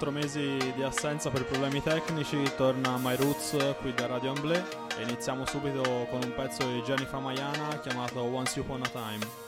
quattro mesi di assenza per problemi tecnici torna My Roots qui da Radio Amblè e iniziamo subito con un pezzo di Jennifer Maiana chiamato Once Upon a Time.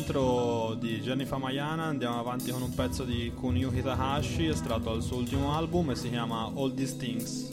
Dopo l'intro di Jennifer Mayana andiamo avanti con un pezzo di Kunio Takahashi estratto dal suo ultimo album e si chiama All These Things.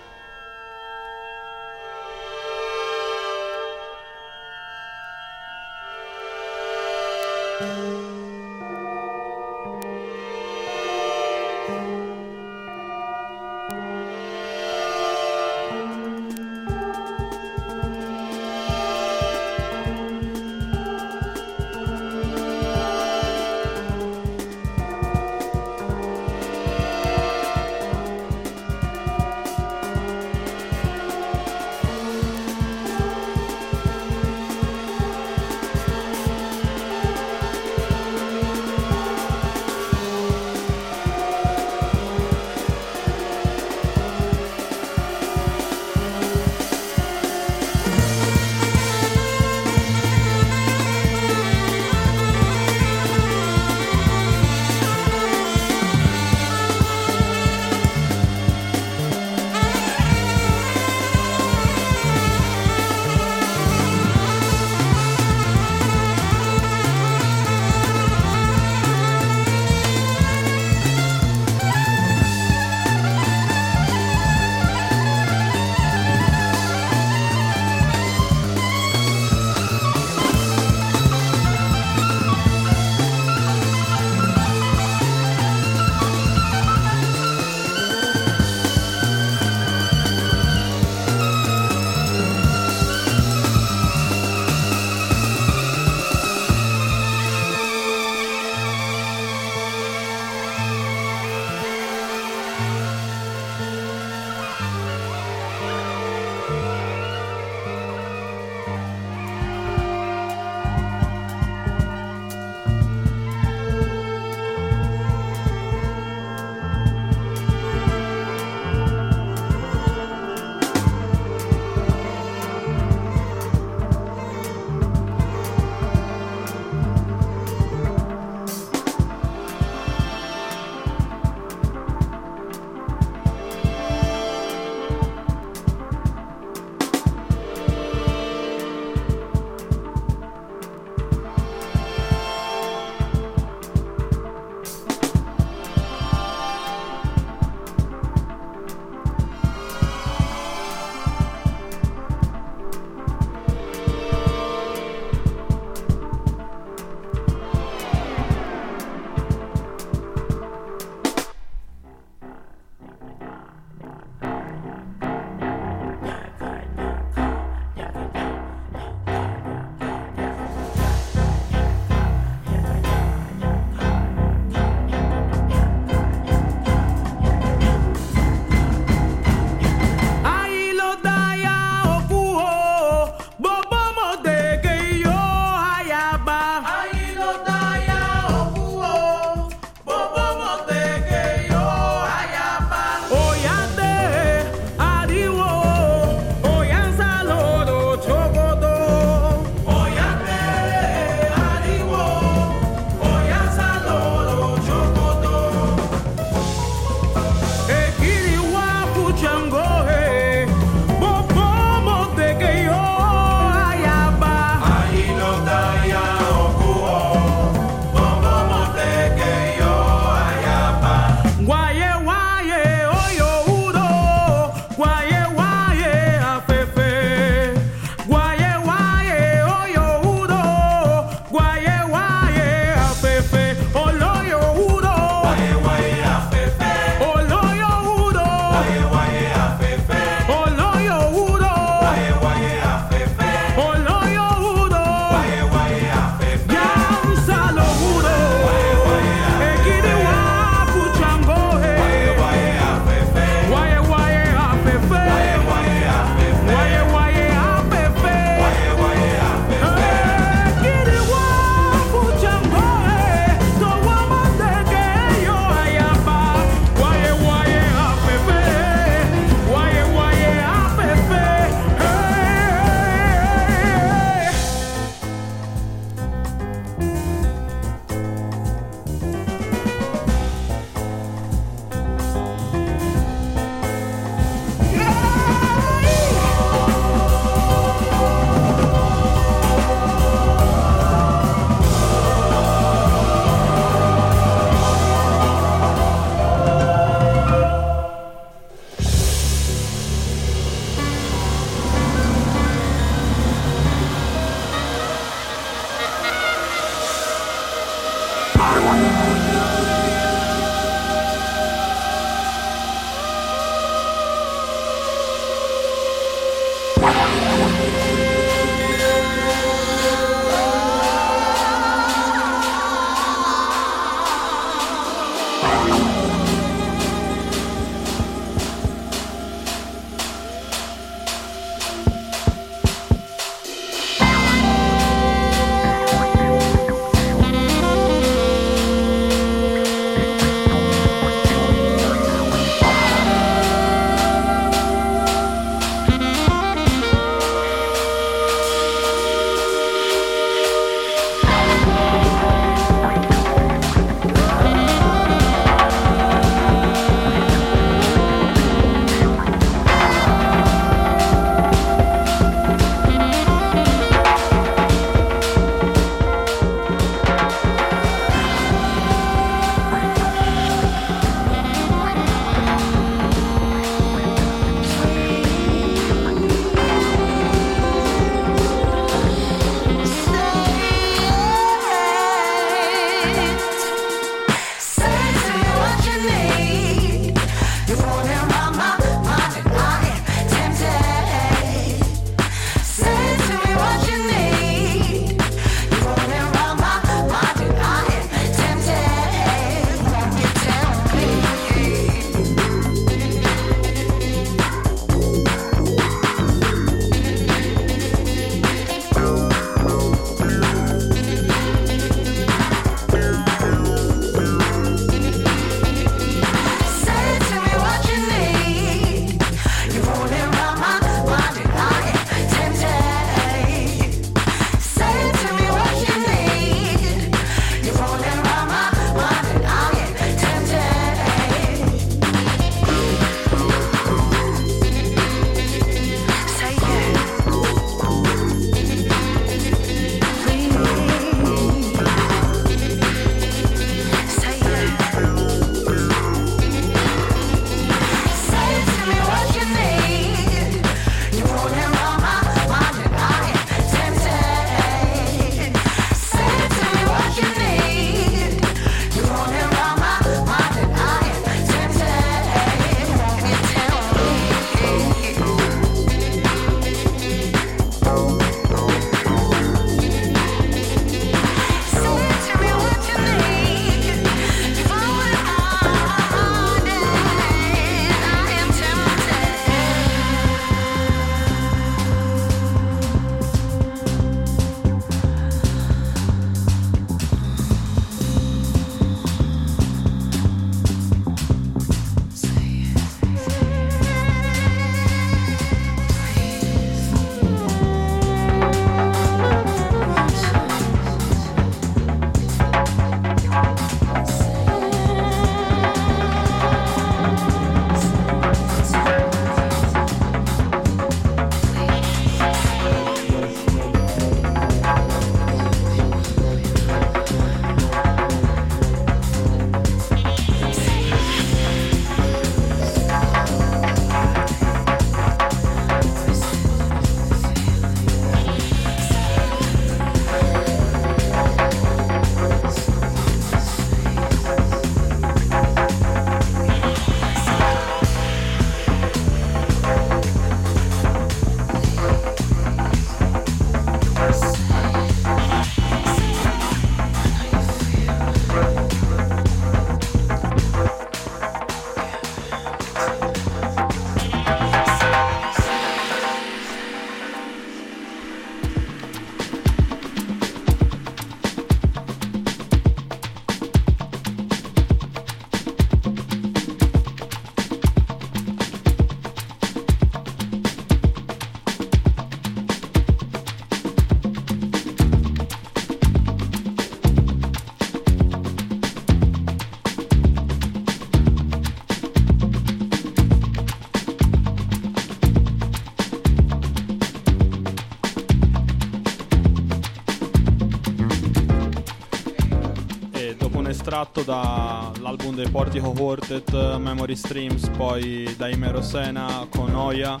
Estratto dall'album dei Portico Quartet, Memory Streams, poi da Imerosena con Oya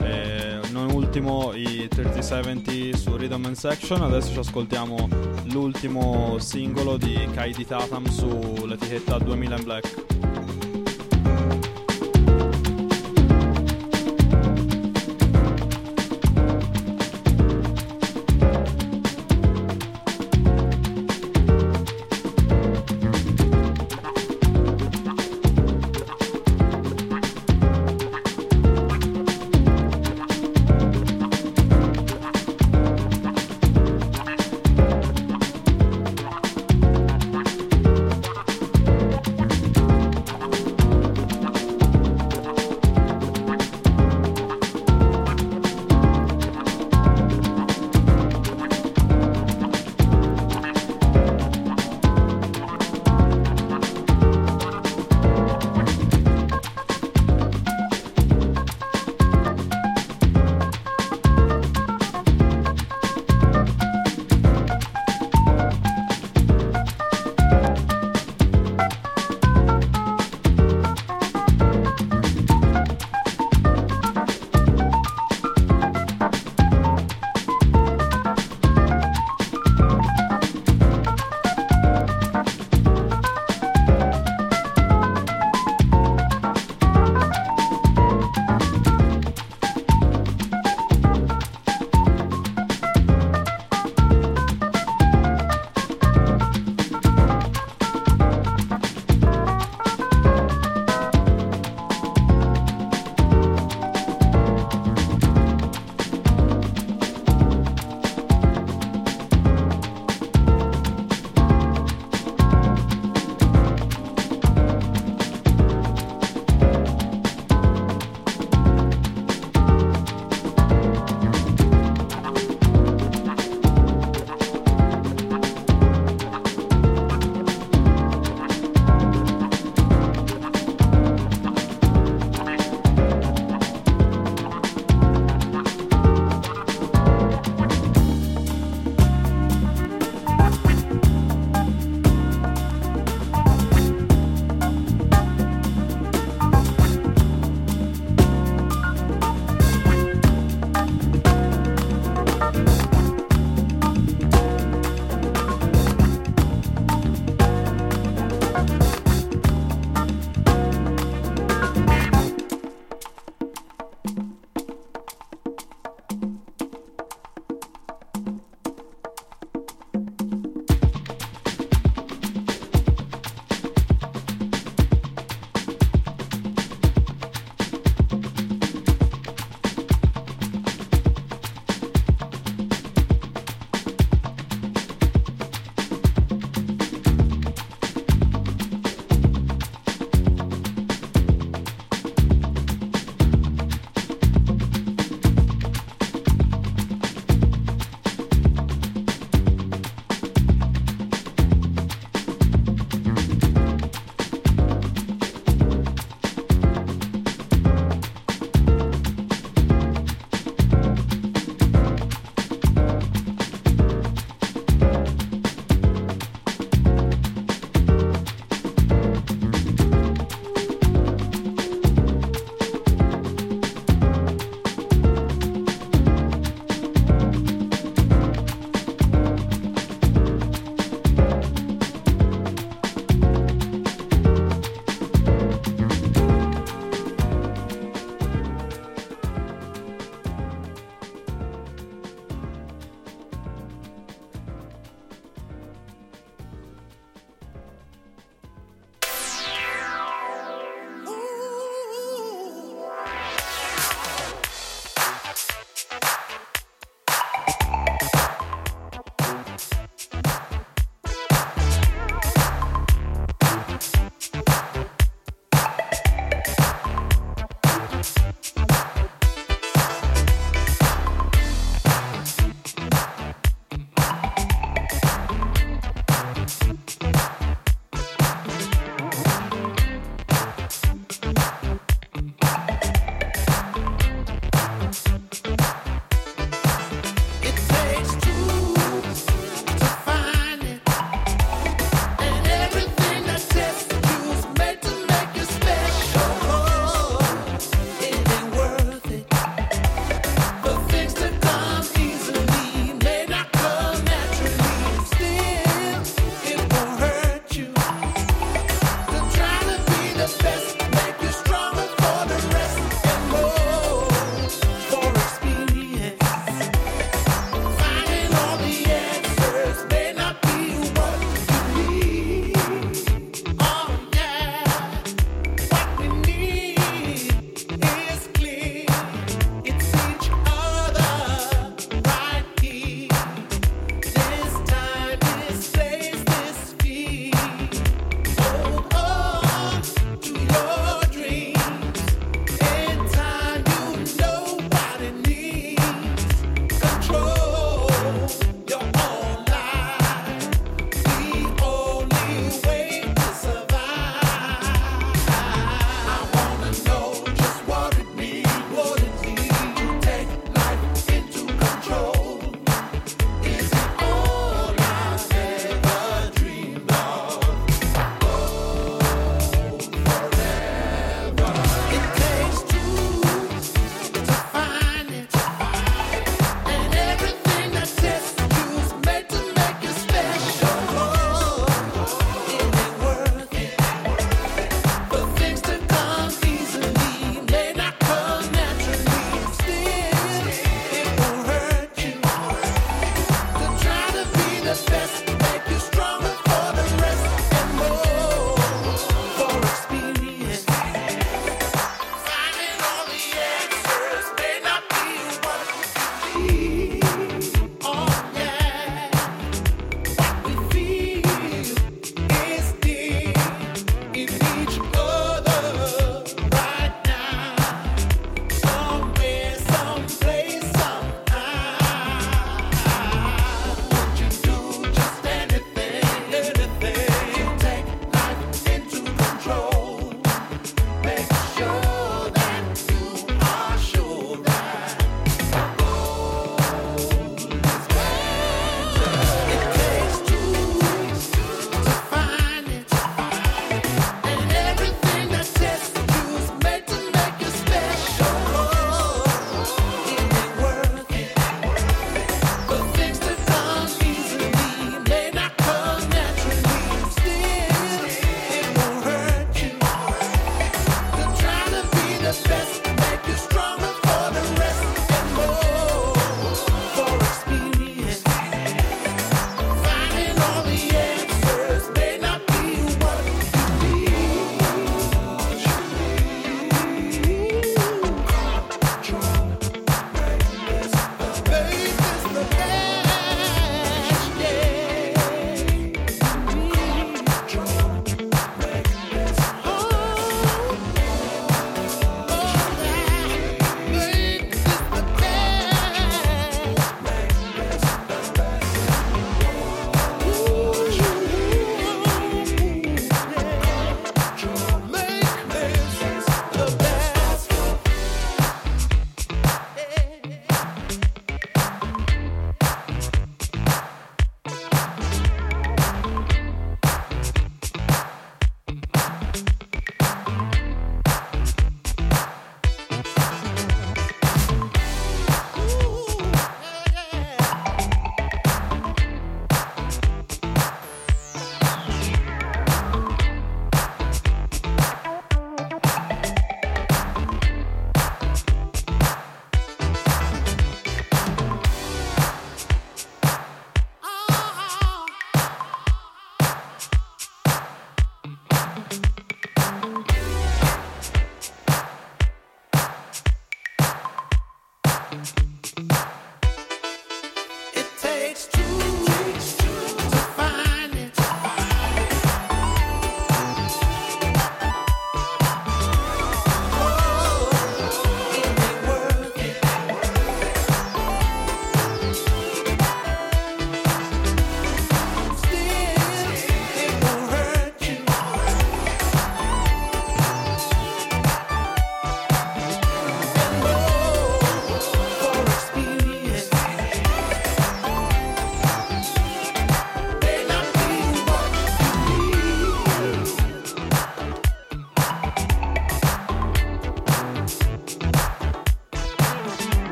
e non ultimo i 3070 su Rhythm and Section. Adesso ci ascoltiamo l'ultimo singolo di Kaidi Tatam sull'etichetta 2000 in Black.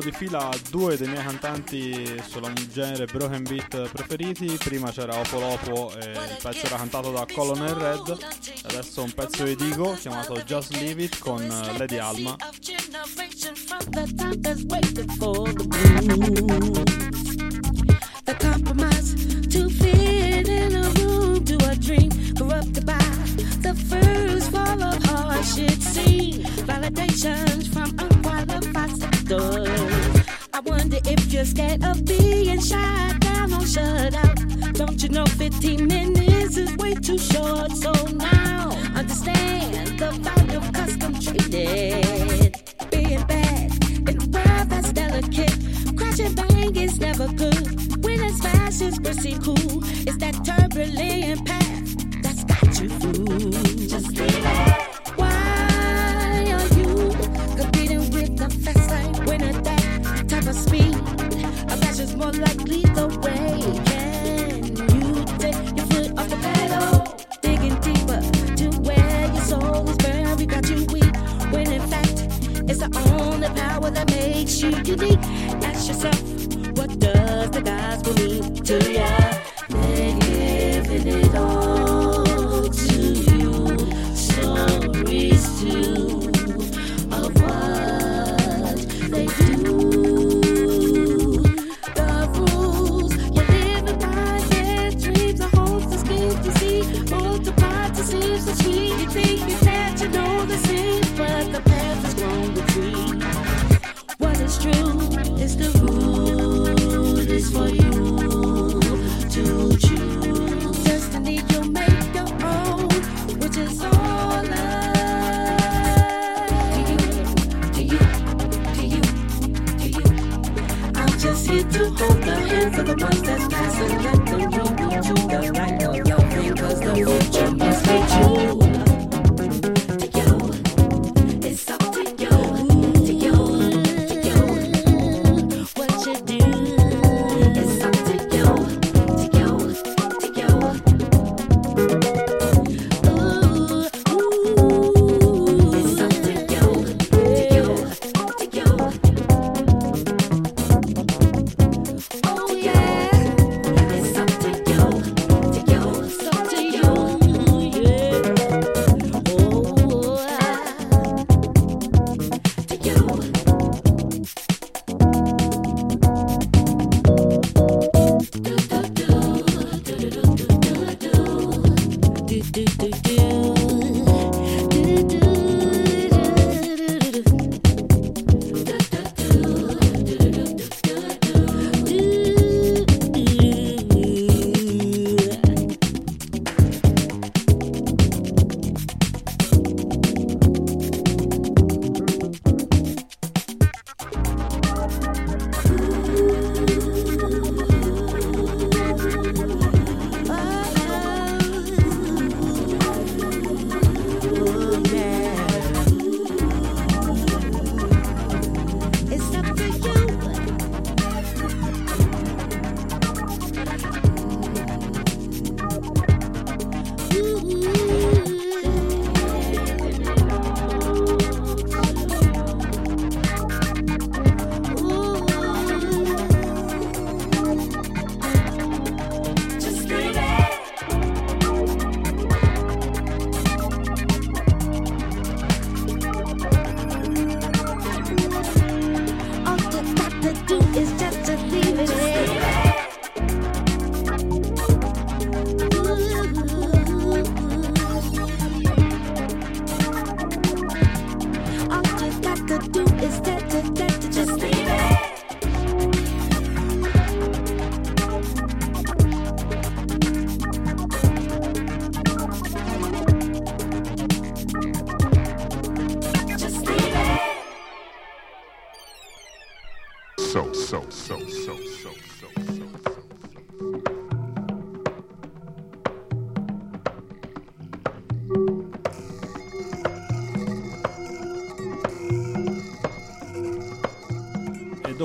Ascoltiamo di fila due dei miei cantanti sulla genere broken beat preferiti. Prima c'era Opolopo e il pezzo era cantato da Colonel Red. Adesso un pezzo di Digo chiamato Just Leave It con Lady Alma. In validations from unqualified I wonder if you're scared of being shot down or shut out don't you know 15 minutes is way too short? So now understand the value of custom treated. Being bad in a world that's delicate. Crashing bang is never good. When as fast as perceived cool. It's that turbulent path that's got you through. Just leave it of speed a is more likely the way. Can you take your foot off the pedal? Digging deeper to where your soul is buried. Got you weak when in fact it's the only power that makes you unique. Ask yourself what does the gospel mean to ya? They're giving it all the ones that's passing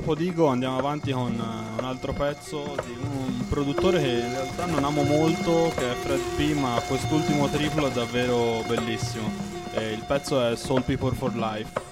dopo Digo andiamo avanti con eh, un altro pezzo di un produttore che in realtà non amo molto, che è Fred P, ma quest'ultimo triplo è davvero bellissimo. E il pezzo è Soul People for Life.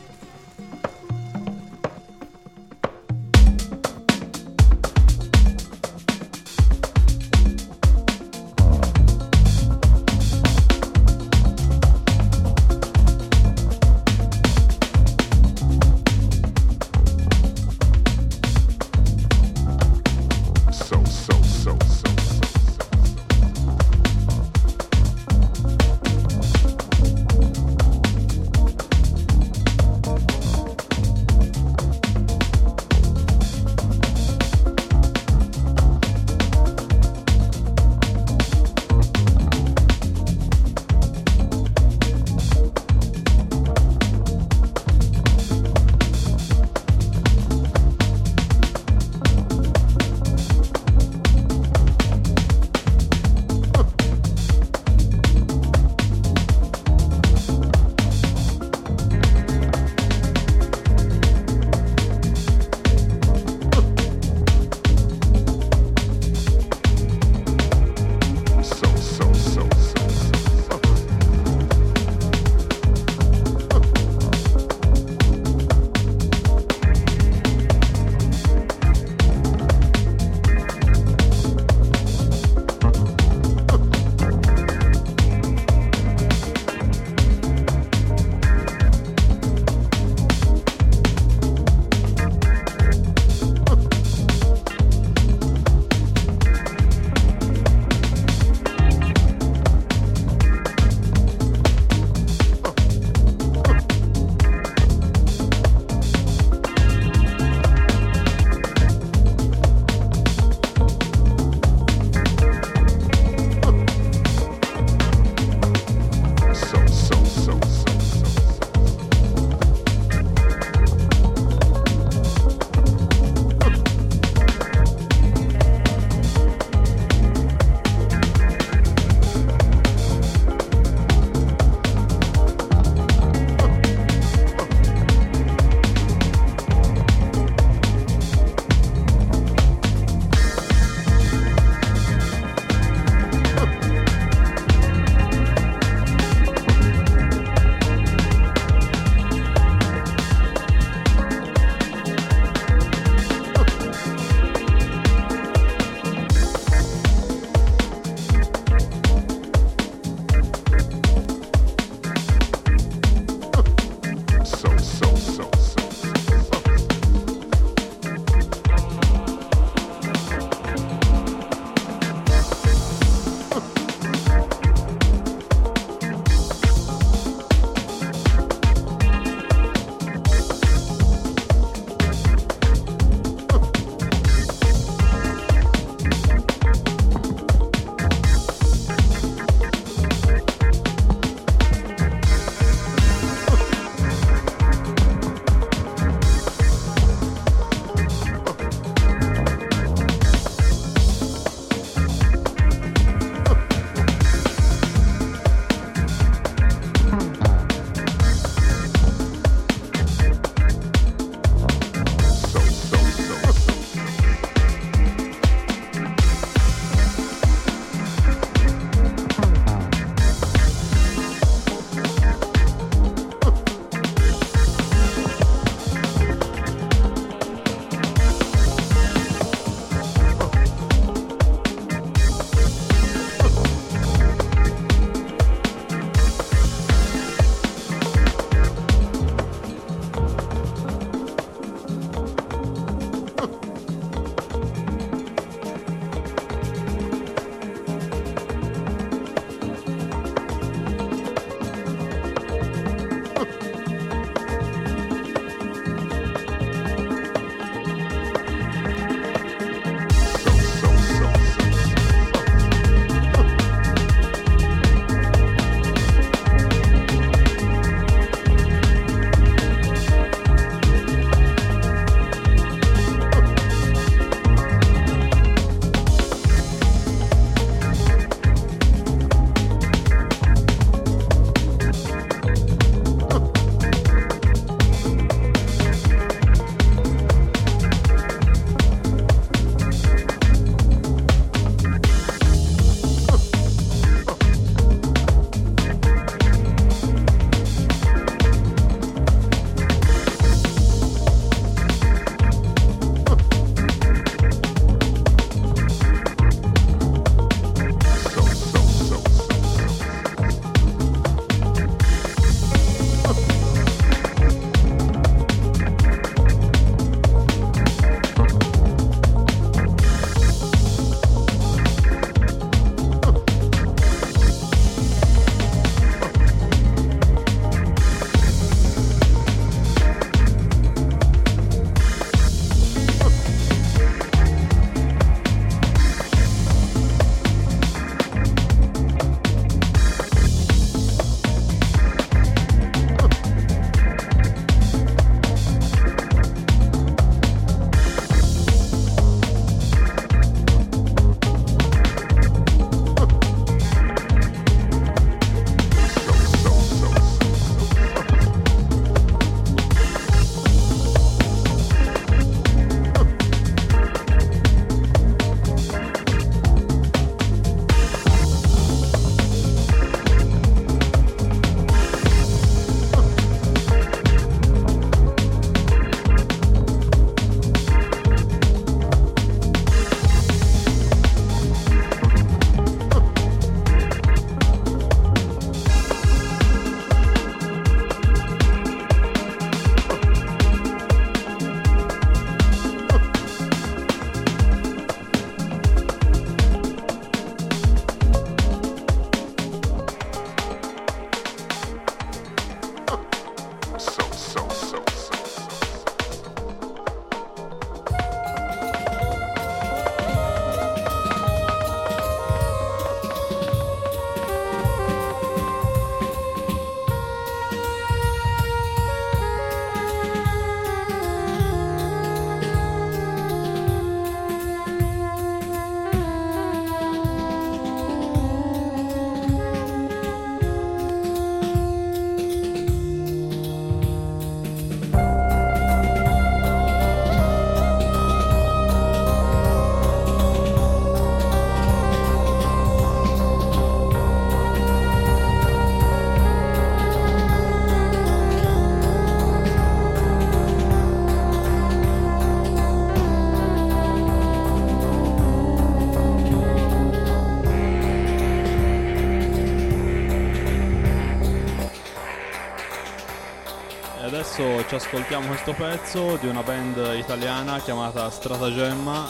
Ci ascoltiamo questo pezzo di una band italiana chiamata Stratagemma.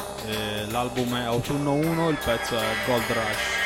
l'album è Autunno 1, il pezzo è Gold Rush.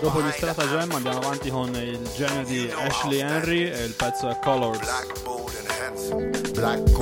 dopo gli Stratagemma andiamo avanti con il genere di Ashley Henry e il pezzo è Colors. Black,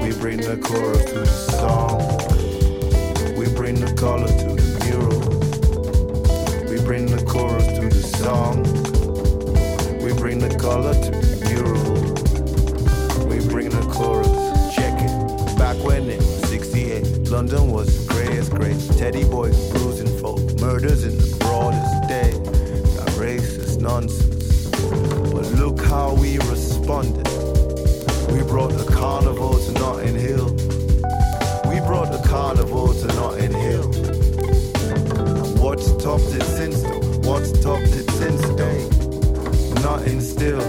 We bring the chorus to the song. We bring the color to the mural. We bring the chorus to the song. We bring the color to the mural. We bring the chorus. Check it. Back when it was 68, London was the grayest gray. Teddy boys bruising folk, murders in the broadest day. That racist nonsense. But look how we responded. Carnival to Notting Hill. We brought the carnival to Notting Hill. What's topped it since though? What's topped it since though? Nothing still.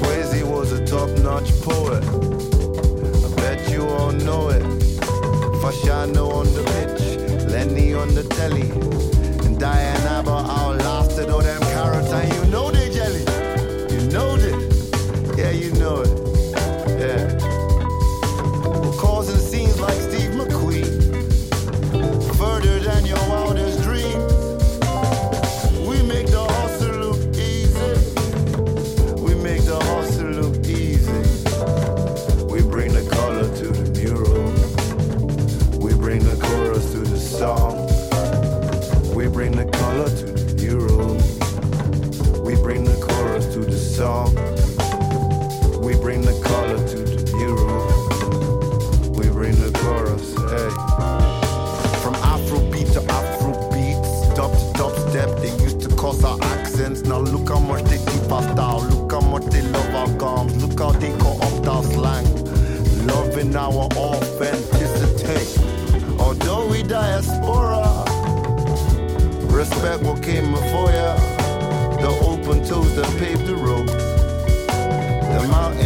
Kwesi was a top-notch poet. I bet you all know it. Fashanu on the pitch, Lenny on the telly, and Diane Abbott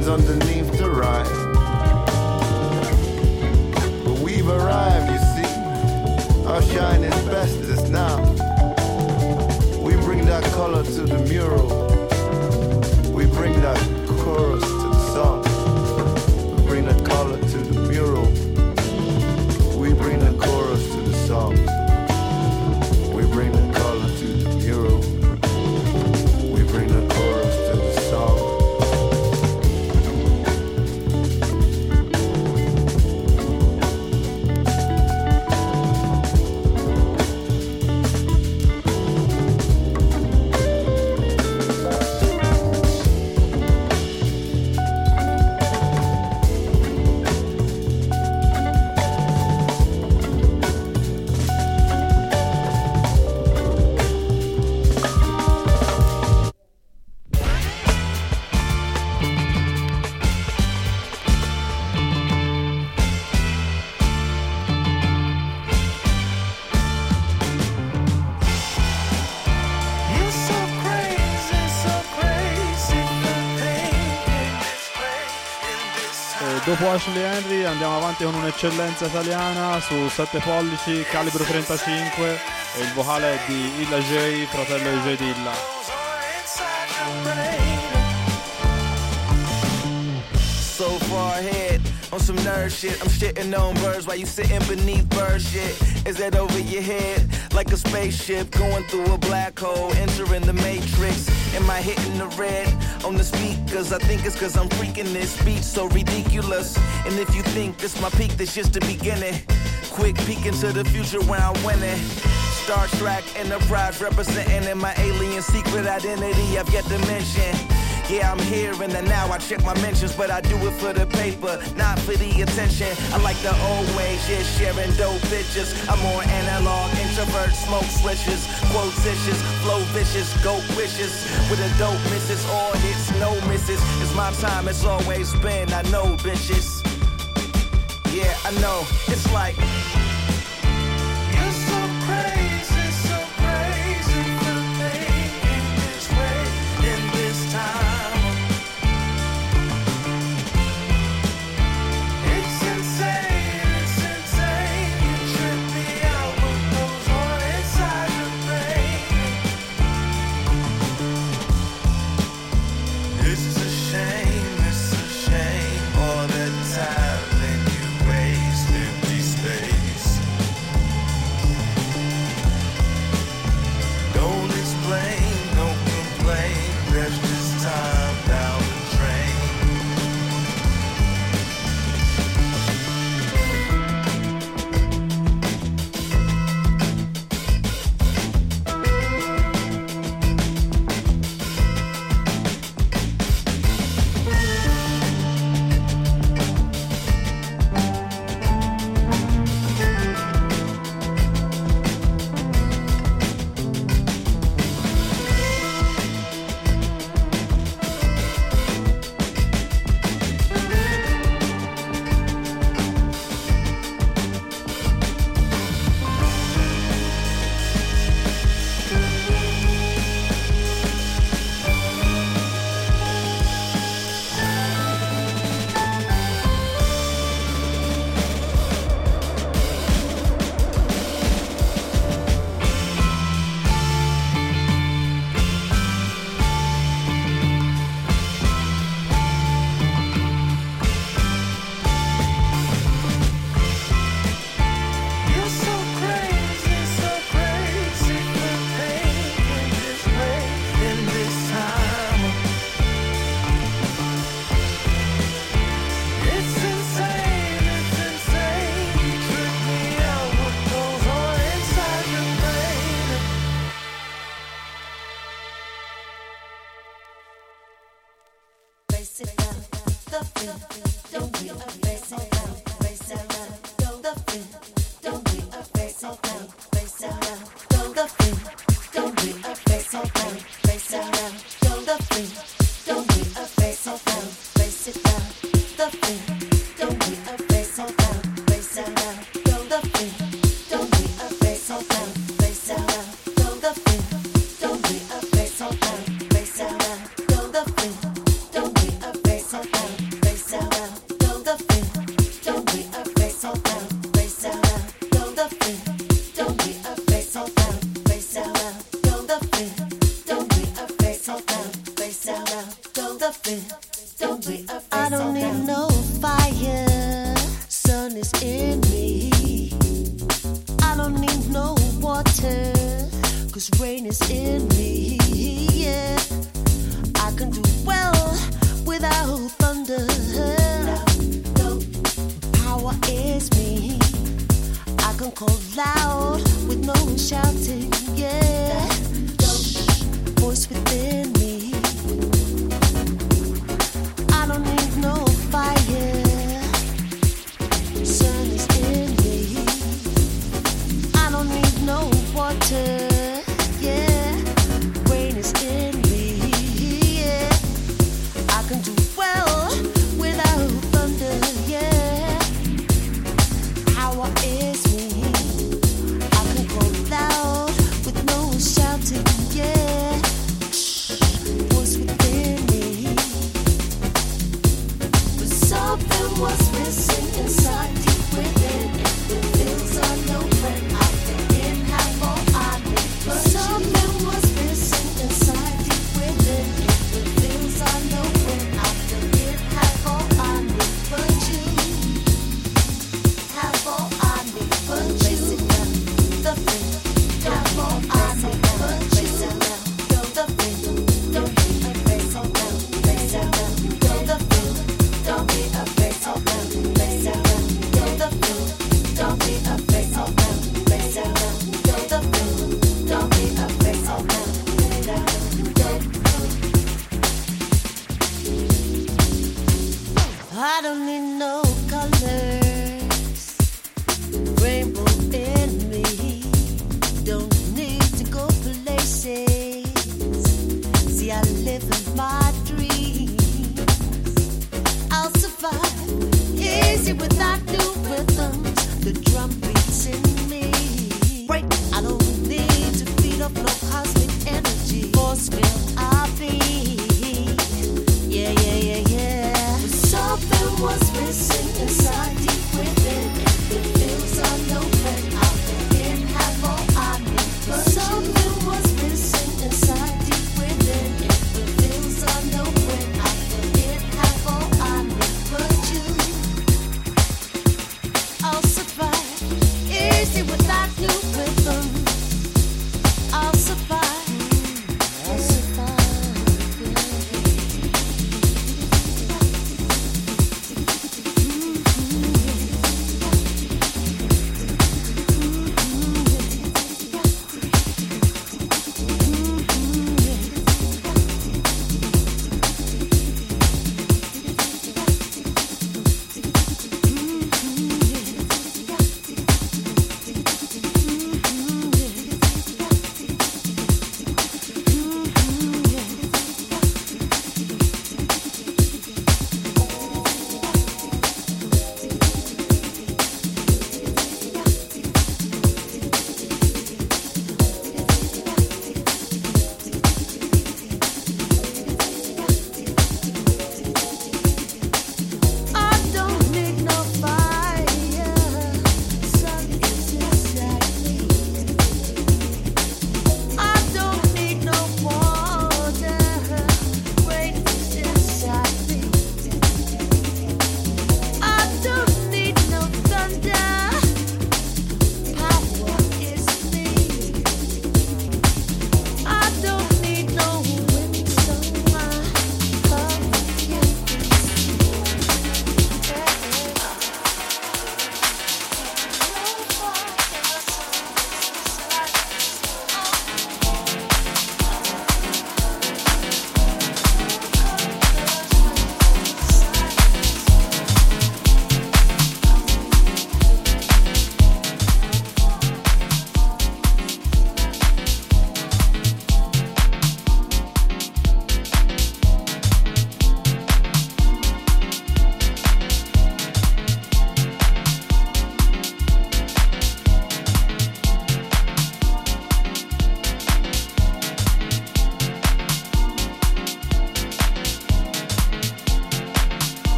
Mountains underneath the ride. But we've arrived, you see. Our shine is best is now. We bring that color to the mural. We bring that chorus dopo Ashley Henry andiamo avanti con un'eccellenza italiana su 7 pollici, calibro 35 e il vocale di Illa J, fratello di J Dilla. Some nerd shit. I'm shitting on birds while you sitting beneath bird shit. Is that over your head? Like a spaceship going through a black hole, entering the matrix. Am I hitting the red on the speakers? I think it's cause I'm freaking this beat so ridiculous. And if you think this my peak, this just the beginning. Quick peek into the future where I'm winning. Star Trek Enterprise representing in my alien secret identity I've yet to mention. Yeah, I'm here and the now. I check my mentions, but I do it for the paper, not for the attention. I like the old ways, yeah, sharing dope bitches. I'm more analog, introvert, smoke switches, quotitious, flow vicious, goat wishes. With a dope misses, all hits, no misses. It's my time, it's always been. I know, bitches. Yeah, I know. It's like.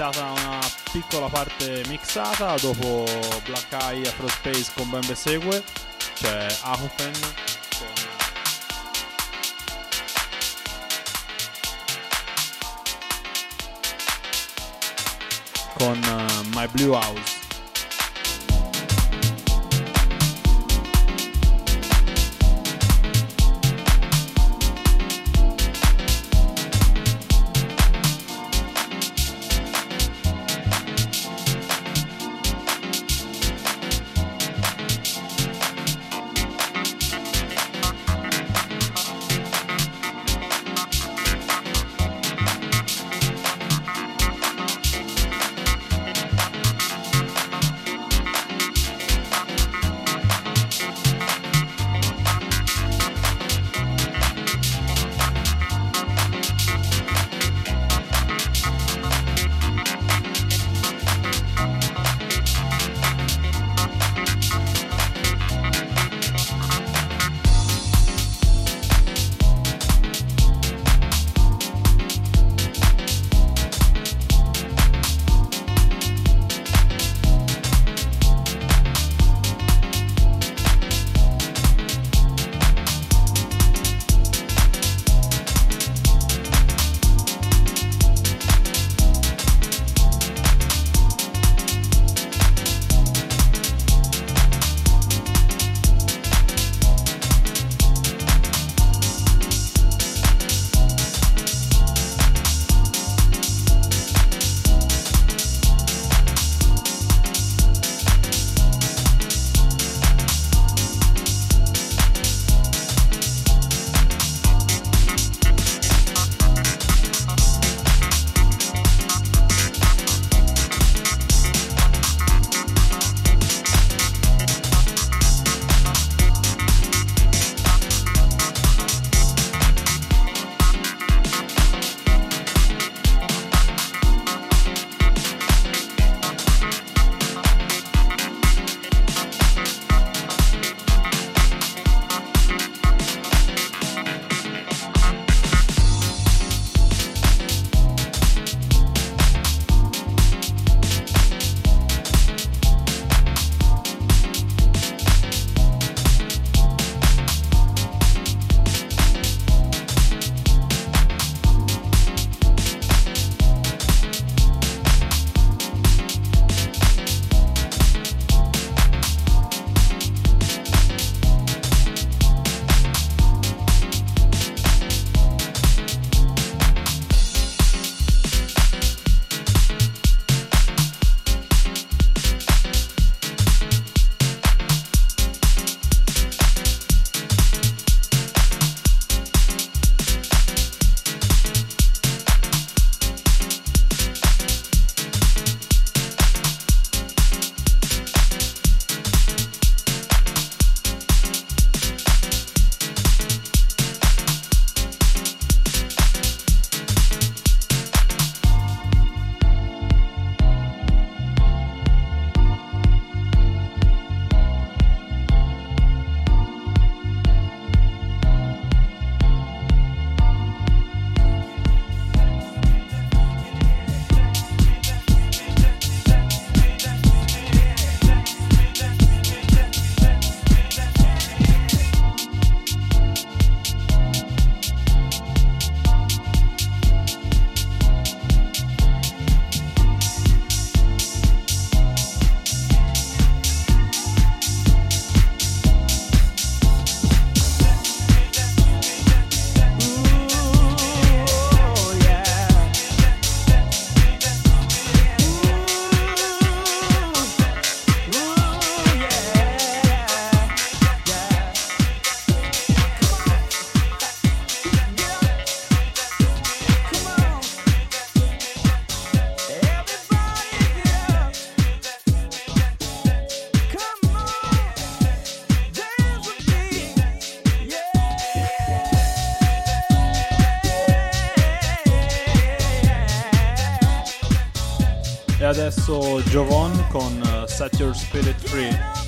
Iniziata una piccola parte mixata, dopo Black Eye Afro Space con Ben Besegue, c'è Ahofen con con eh, My Blue House. Adesso Jovon con eh, Set Your Spirit Free.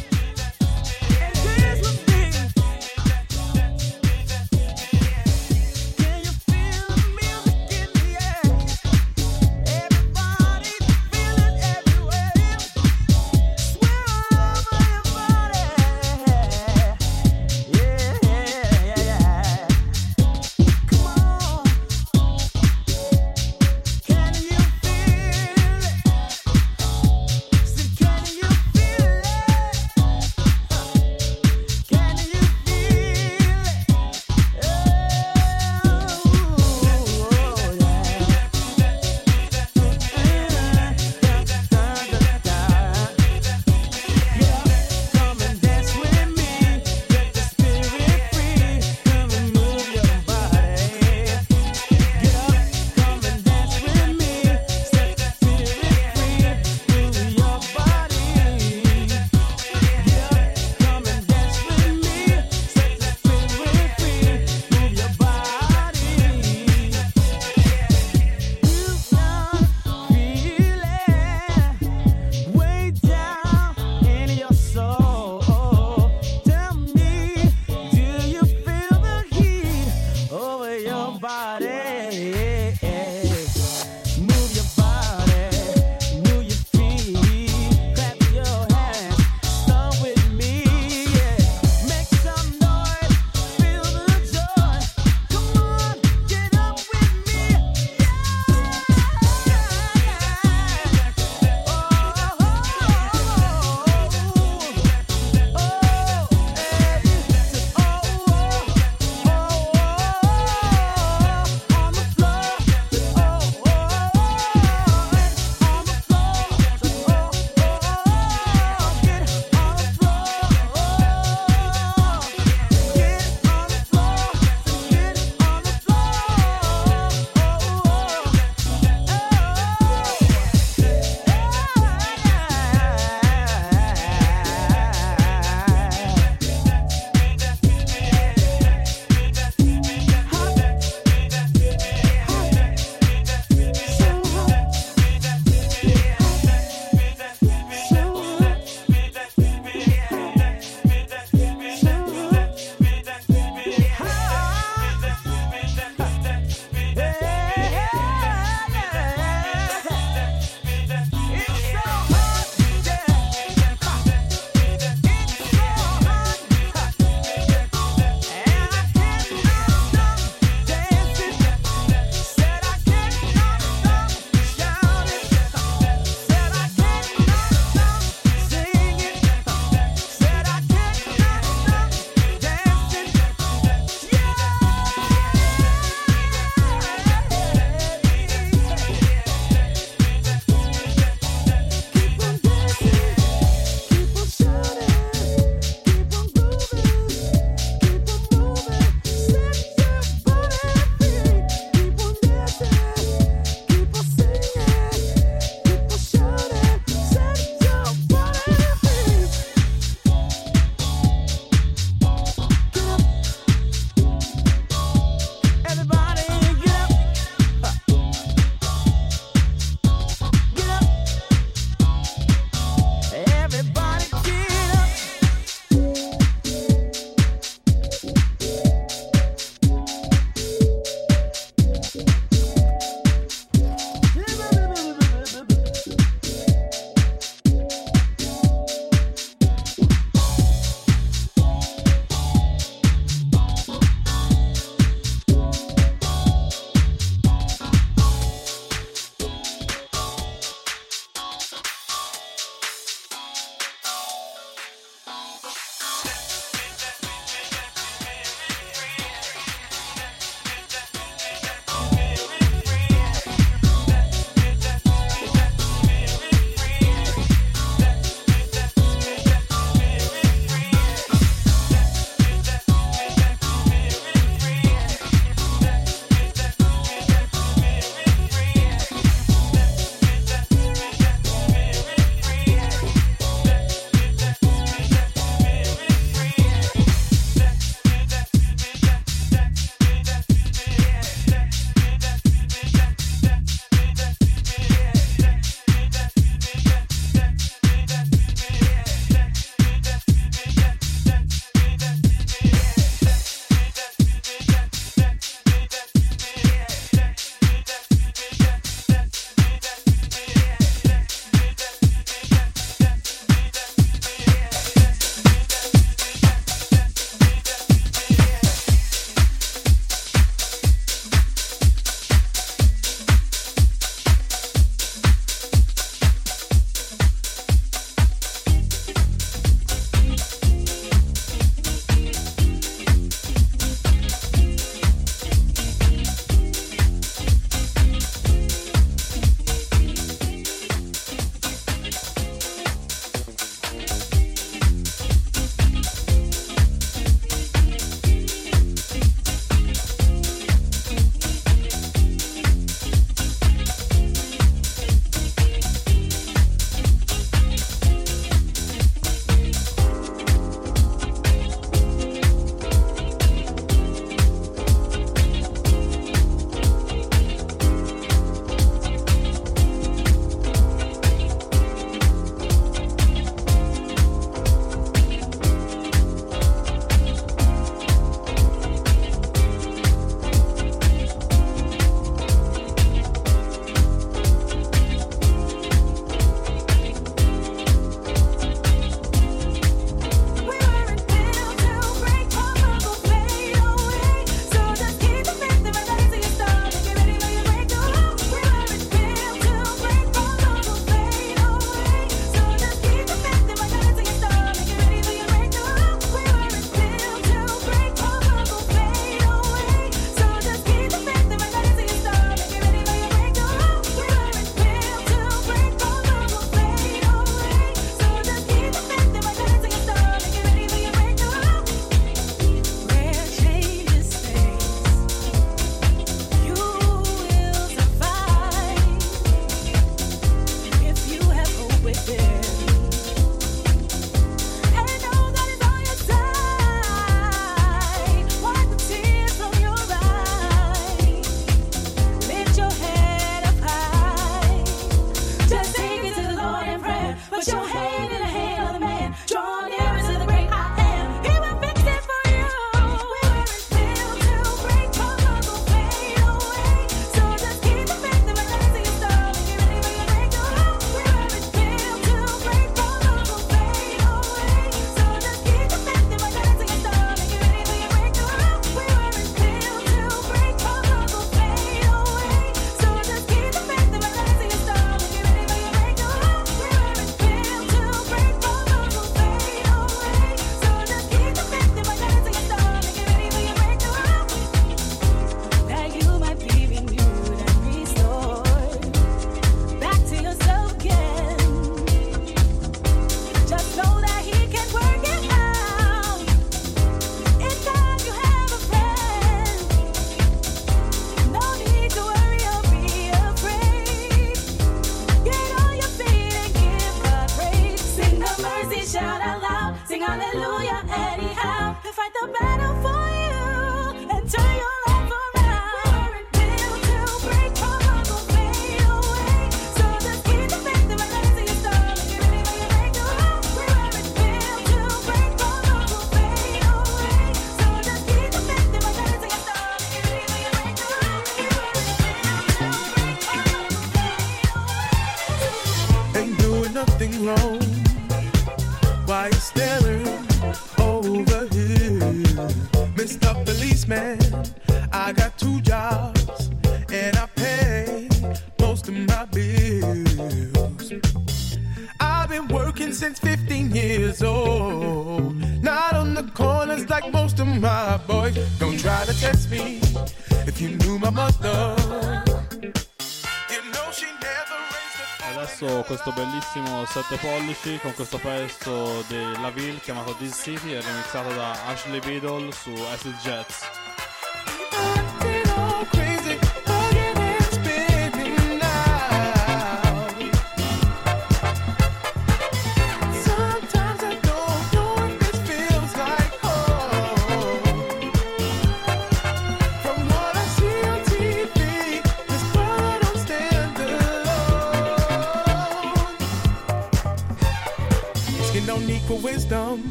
7 pollici con questo pezzo della Ville chiamato This City e remixato da Ashley Beadle su Acid Jets.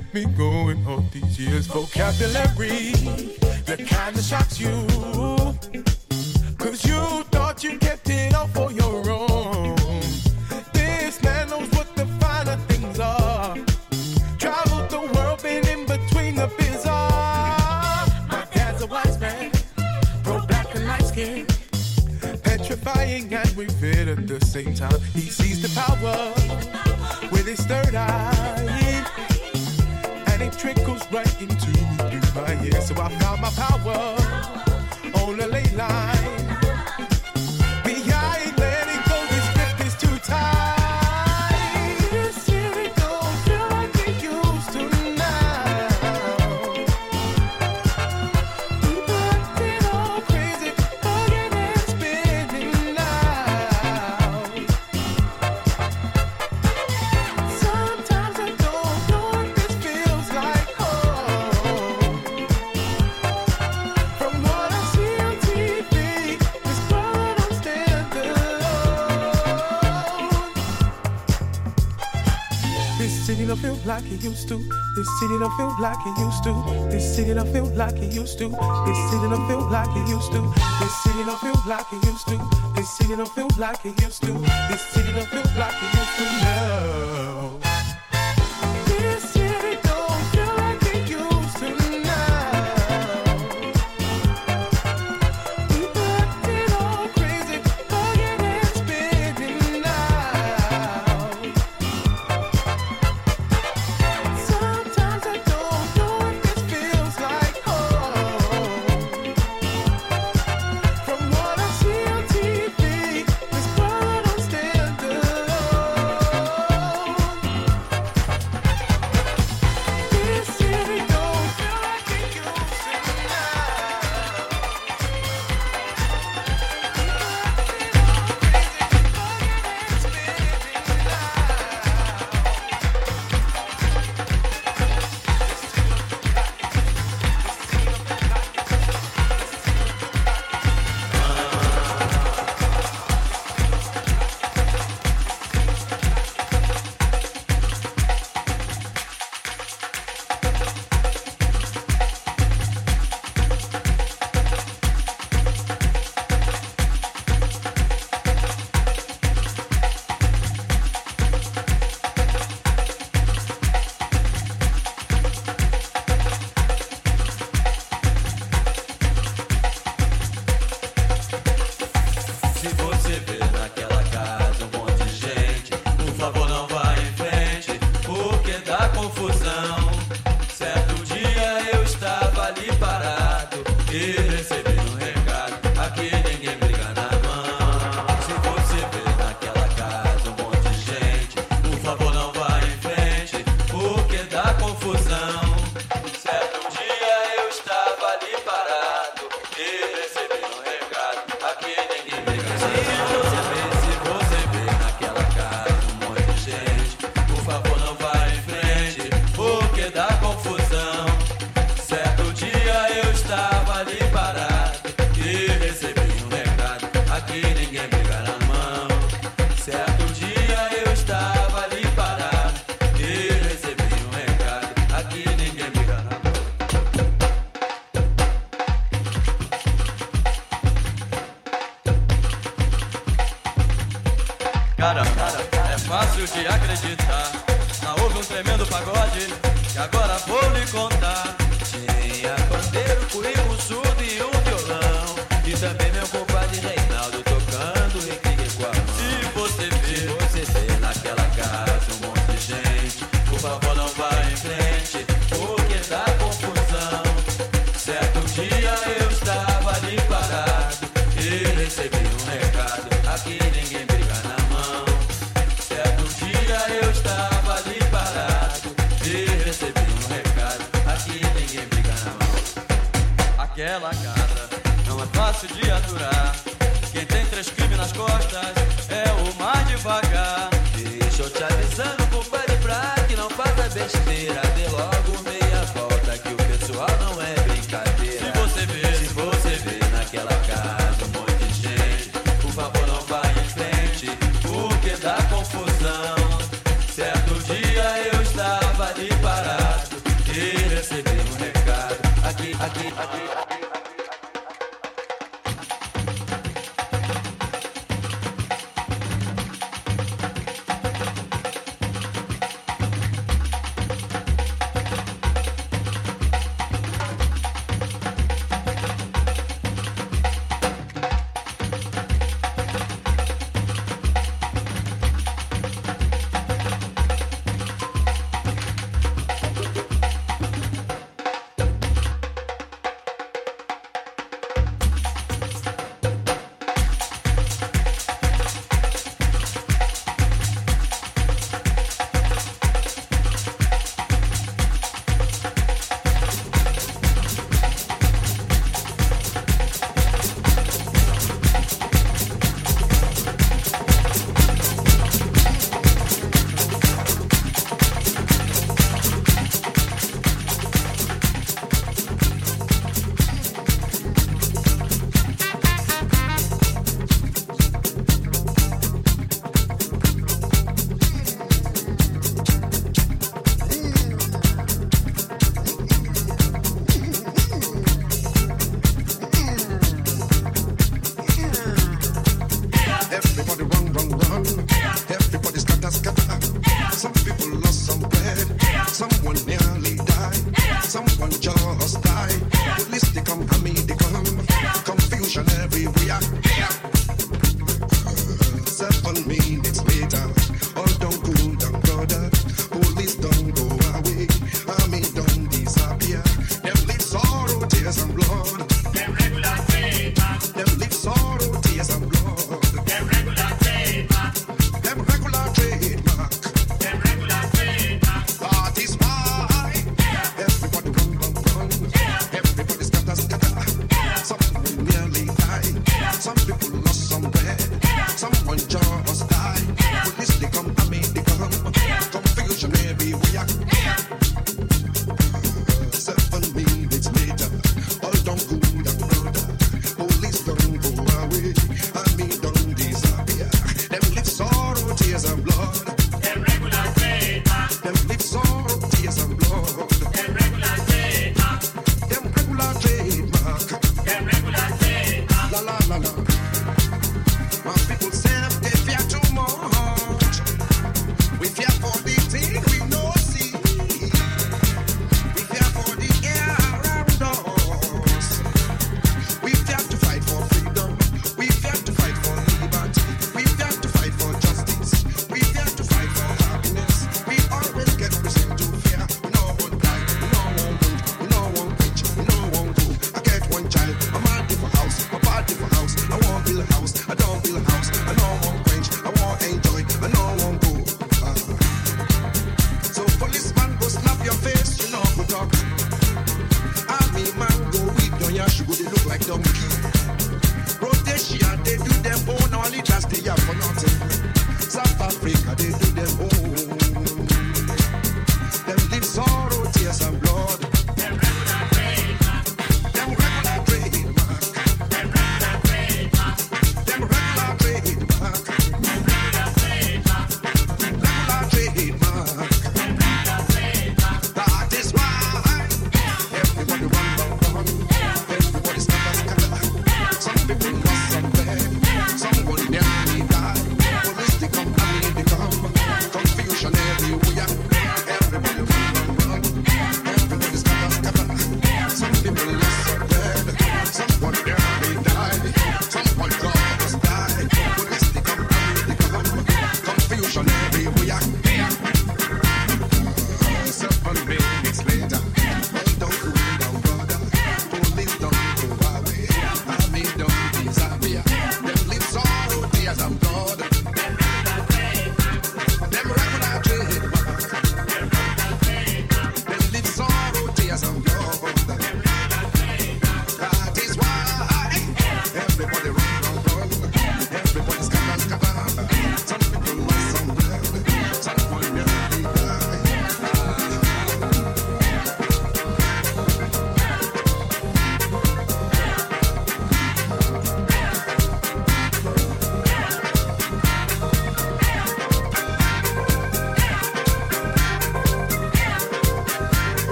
kept me going all these years. Vocabulary, the kind of used to. This city don't feel like it used to. This city don't feel like it used to. This city don't feel like it used to. This city don't feel like it used to. This city don't feel like it used to. This city don't feel like it used to. No. bela casa não é fácil de aturar. Quem tem três crimes nas costas é o mais devagar. Deixa eu te avisando, compadre, pra que não faça besteira de logo.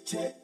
Check.